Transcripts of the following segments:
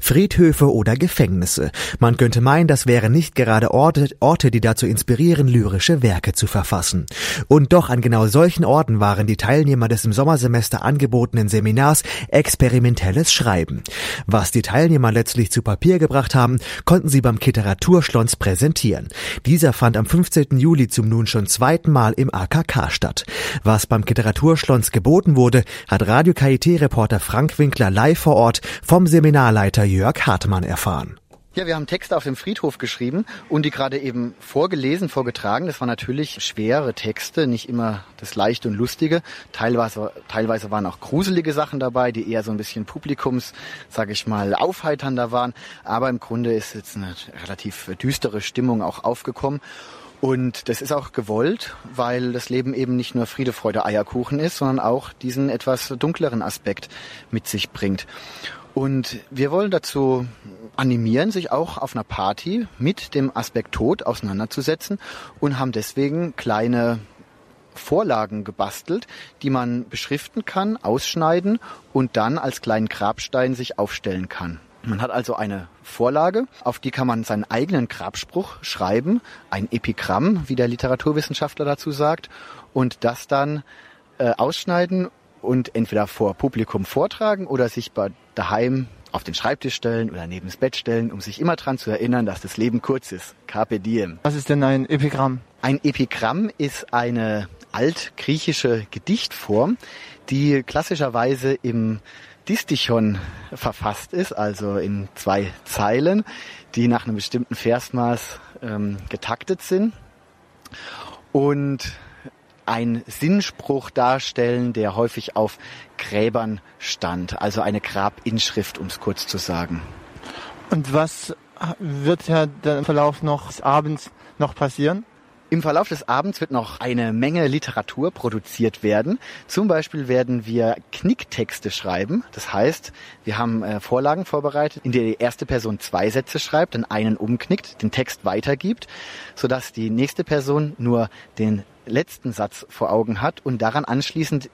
Friedhöfe oder Gefängnisse. Man könnte meinen, das wären nicht gerade Orte, Orte, die dazu inspirieren, lyrische Werke zu verfassen. Und doch an genau solchen Orten waren die Teilnehmer des im Sommersemester angebotenen Seminars experimentelles Schreiben. Was die Teilnehmer letztlich zu Papier gebracht haben, konnten sie beim Literaturschlons präsentieren. Dieser fand am 15. Juli zum nun schon zweiten Mal im AKK statt. Was beim Literaturschlons geboten wurde, hat Radio KIT-Reporter Frank Winkler live vor Ort vom Seminarleiter Jörg Hartmann erfahren. Ja, wir haben Texte auf dem Friedhof geschrieben und die gerade eben vorgelesen, vorgetragen. Das waren natürlich schwere Texte, nicht immer das Leichte und Lustige. Teilweise, teilweise waren auch gruselige Sachen dabei, die eher so ein bisschen Publikums, sage ich mal, aufheiternder waren. Aber im Grunde ist jetzt eine relativ düstere Stimmung auch aufgekommen. Und das ist auch gewollt, weil das Leben eben nicht nur Friede, Freude, Eierkuchen ist, sondern auch diesen etwas dunkleren Aspekt mit sich bringt. Und wir wollen dazu animieren, sich auch auf einer Party mit dem Aspekt Tod auseinanderzusetzen und haben deswegen kleine Vorlagen gebastelt, die man beschriften kann, ausschneiden und dann als kleinen Grabstein sich aufstellen kann. Man hat also eine Vorlage, auf die kann man seinen eigenen Grabspruch schreiben, ein Epigramm, wie der Literaturwissenschaftler dazu sagt, und das dann äh, ausschneiden und entweder vor Publikum vortragen oder sich bei daheim auf den Schreibtisch stellen oder neben das Bett stellen, um sich immer dran zu erinnern, dass das Leben kurz ist. Carpe diem. Was ist denn ein Epigramm? Ein Epigramm ist eine altgriechische Gedichtform, die klassischerweise im Distichon verfasst ist, also in zwei Zeilen, die nach einem bestimmten Versmaß ähm, getaktet sind. Und ein Sinnspruch darstellen, der häufig auf Gräbern stand, also eine Grabinschrift, um es kurz zu sagen. Und was wird ja dann im Verlauf noch des Abends noch passieren? Im Verlauf des Abends wird noch eine Menge Literatur produziert werden. Zum Beispiel werden wir Knicktexte schreiben. Das heißt, wir haben äh, Vorlagen vorbereitet, in der die erste Person zwei Sätze schreibt, dann einen umknickt, den Text weitergibt, sodass die nächste Person nur den letzten Satz vor Augen hat und daran anschließend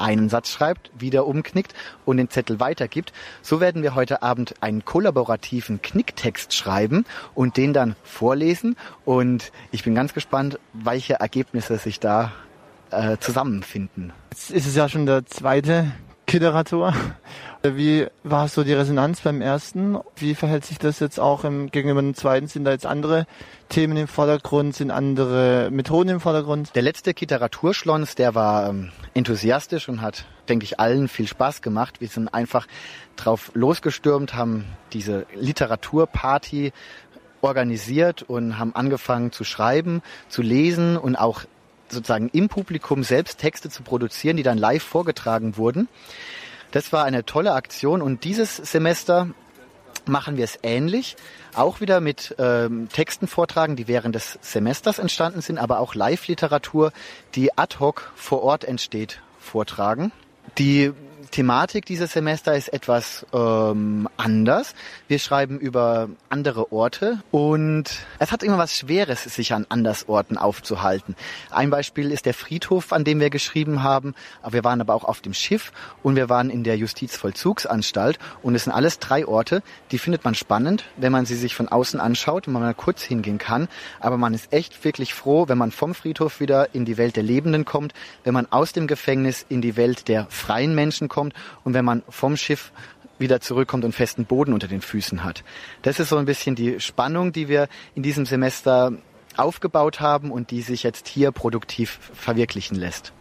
einen Satz schreibt, wieder umknickt und den Zettel weitergibt. So werden wir heute Abend einen kollaborativen Knicktext schreiben und den dann vorlesen. Und ich bin ganz gespannt, welche Ergebnisse sich da äh, zusammenfinden. Jetzt ist es ja schon der zweite Kitterator. Wie war so die Resonanz beim ersten? Wie verhält sich das jetzt auch im, gegenüber dem zweiten? Sind da jetzt andere Themen im Vordergrund? Sind andere Methoden im Vordergrund? Der letzte Literaturschlons, der war ähm, enthusiastisch und hat, denke ich, allen viel Spaß gemacht. Wir sind einfach drauf losgestürmt, haben diese Literaturparty organisiert und haben angefangen zu schreiben, zu lesen und auch sozusagen im Publikum selbst Texte zu produzieren, die dann live vorgetragen wurden. Das war eine tolle Aktion und dieses Semester machen wir es ähnlich. Auch wieder mit ähm, Texten vortragen, die während des Semesters entstanden sind, aber auch Live-Literatur, die ad hoc vor Ort entsteht, vortragen. Die Thematik dieses Semester ist etwas ähm, anders. Wir schreiben über andere Orte und es hat immer was Schweres, sich an Andersorten aufzuhalten. Ein Beispiel ist der Friedhof, an dem wir geschrieben haben. Wir waren aber auch auf dem Schiff und wir waren in der Justizvollzugsanstalt und es sind alles drei Orte, die findet man spannend, wenn man sie sich von außen anschaut und man mal kurz hingehen kann. Aber man ist echt wirklich froh, wenn man vom Friedhof wieder in die Welt der Lebenden kommt, wenn man aus dem Gefängnis in die Welt der freien Menschen kommt und wenn man vom Schiff wieder zurückkommt und festen Boden unter den Füßen hat. Das ist so ein bisschen die Spannung, die wir in diesem Semester aufgebaut haben und die sich jetzt hier produktiv verwirklichen lässt.